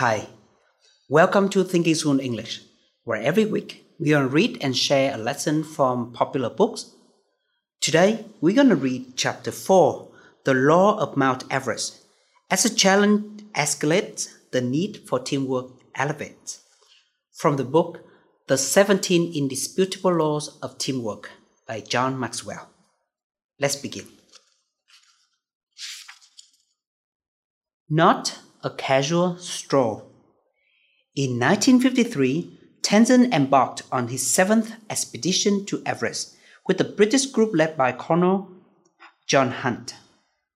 Hi, welcome to Thinking Soon English, where every week we will read and share a lesson from popular books. Today we're going to read Chapter 4 The Law of Mount Everest. As a challenge escalates, the need for teamwork elevates. From the book The 17 Indisputable Laws of Teamwork by John Maxwell. Let's begin. Not a casual stroll. In 1953, Tenzin embarked on his seventh expedition to Everest with a British group led by Colonel John Hunt.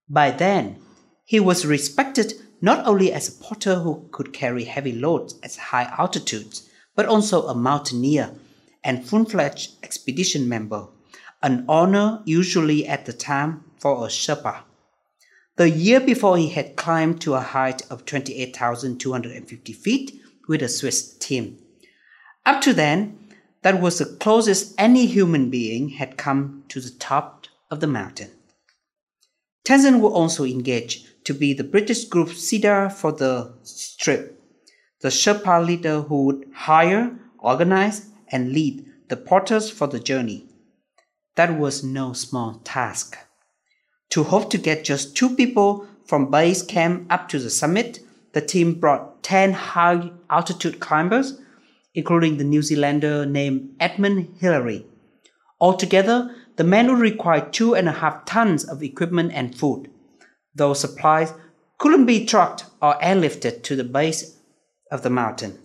By then, he was respected not only as a porter who could carry heavy loads at high altitudes, but also a mountaineer and full fledged expedition member, an honor usually at the time for a Sherpa. The year before, he had climbed to a height of 28,250 feet with a Swiss team. Up to then, that was the closest any human being had come to the top of the mountain. Tenzin would also engage to be the British group leader for the trip, the Sherpa leader who would hire, organize, and lead the porters for the journey. That was no small task. To hope to get just two people from base camp up to the summit, the team brought 10 high altitude climbers, including the New Zealander named Edmund Hillary. Altogether, the men would require two and a half tons of equipment and food. Those supplies couldn't be trucked or airlifted to the base of the mountain.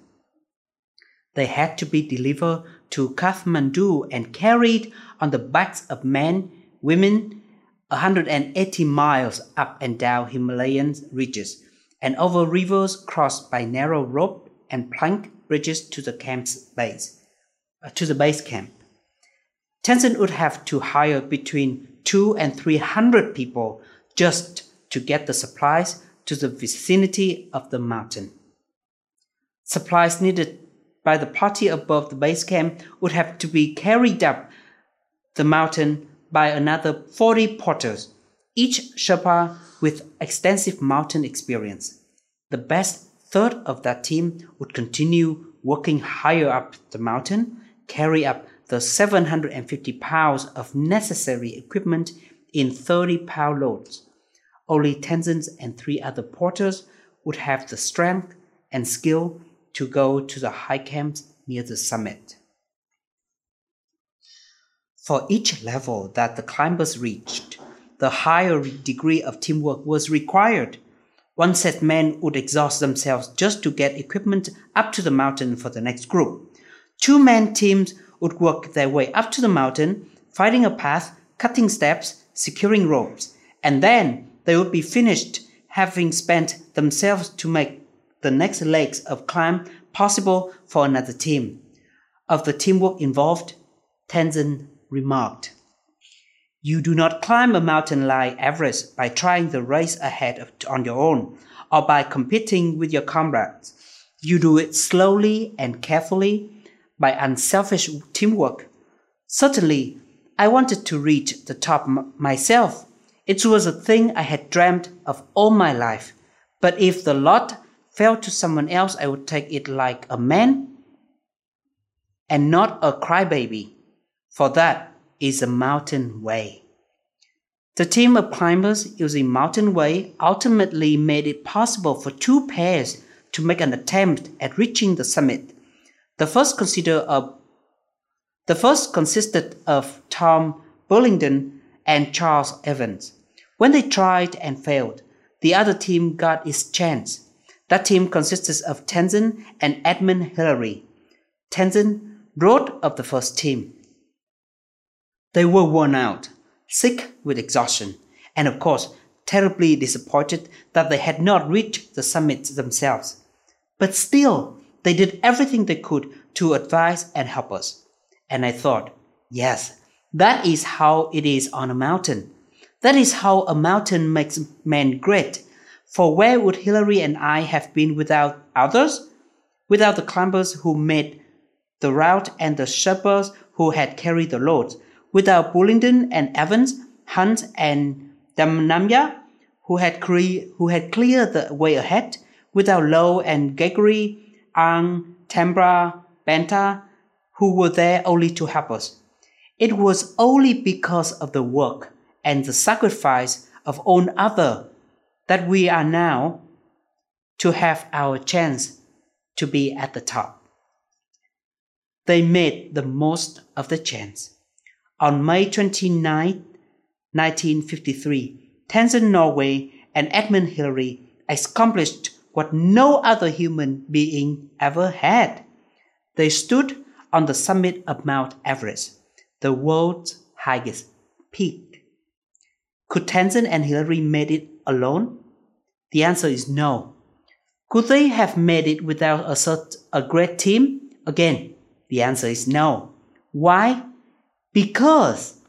They had to be delivered to Kathmandu and carried on the backs of men, women, 180 miles up and down Himalayan ridges and over rivers crossed by narrow rope and plank bridges to the camp's base, uh, to the base camp. Tenzin would have to hire between two and three hundred people just to get the supplies to the vicinity of the mountain. Supplies needed by the party above the base camp would have to be carried up the mountain by another 40 porters, each Sherpa with extensive mountain experience. The best third of that team would continue working higher up the mountain, carry up the 750 pounds of necessary equipment in 30 pound loads. Only Tenzin and three other porters would have the strength and skill to go to the high camps near the summit. For each level that the climbers reached, the higher degree of teamwork was required. One set men would exhaust themselves just to get equipment up to the mountain for the next group. Two man teams would work their way up to the mountain, finding a path, cutting steps, securing ropes, and then they would be finished having spent themselves to make the next legs of climb possible for another team. Of the teamwork involved, Tenzin remarked. You do not climb a mountain like Everest by trying the race ahead of, on your own or by competing with your comrades. You do it slowly and carefully by unselfish teamwork. Certainly, I wanted to reach the top m- myself. It was a thing I had dreamed of all my life. But if the lot fell to someone else, I would take it like a man and not a crybaby for that is a mountain way. The team of climbers using Mountain Way ultimately made it possible for two pairs to make an attempt at reaching the summit. The first considered a the first consisted of Tom Bourdillon and Charles Evans. When they tried and failed, the other team got its chance. That team consisted of Tenzin and Edmund Hillary. Tenzin wrote of the first team. They were worn out, sick with exhaustion, and of course, terribly disappointed that they had not reached the summit themselves. But still, they did everything they could to advise and help us. And I thought, yes, that is how it is on a mountain. That is how a mountain makes men great. For where would Hillary and I have been without others? Without the climbers who made the route and the Sherpas who had carried the loads, without Bourdillon and Evans, Hunt and Da Namgyal, who had, cre- who had cleared the way ahead, without Lowe and Gregory, Ang, Tambra, Benta, who were there only to help us. It was only because of the work and the sacrifice of all other that we are now to have our chance to be at the top. They made the most of the chance. On May 29, 1953, Tenzin Norgay and Edmund Hillary accomplished what no other human being ever had. They stood on the summit of Mount Everest the world's highest peak. Could Tenzin and Hillary made it alone? The answer is no. Could they have made it without a, such a great team? Again, the answer is no. Why? Because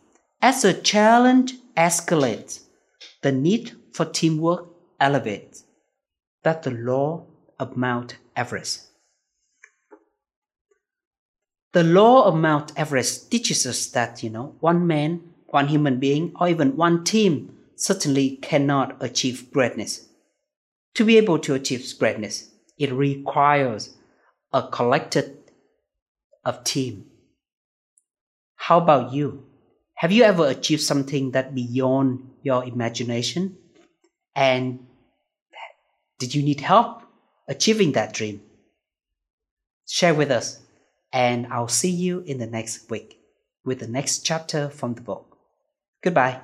as the challenge escalates, the need for teamwork elevates. That's the law of Mount Everest. The law of Mount Everest teaches us that, you know, one man, one human being, or even one team certainly cannot achieve greatness. To be able to achieve greatness, it requires a collective of team. How about you? Have you ever achieved something that beyond your imagination? And did you need help achieving that dream? Share with us and I'll see you in the next week with the next chapter from the book. Goodbye.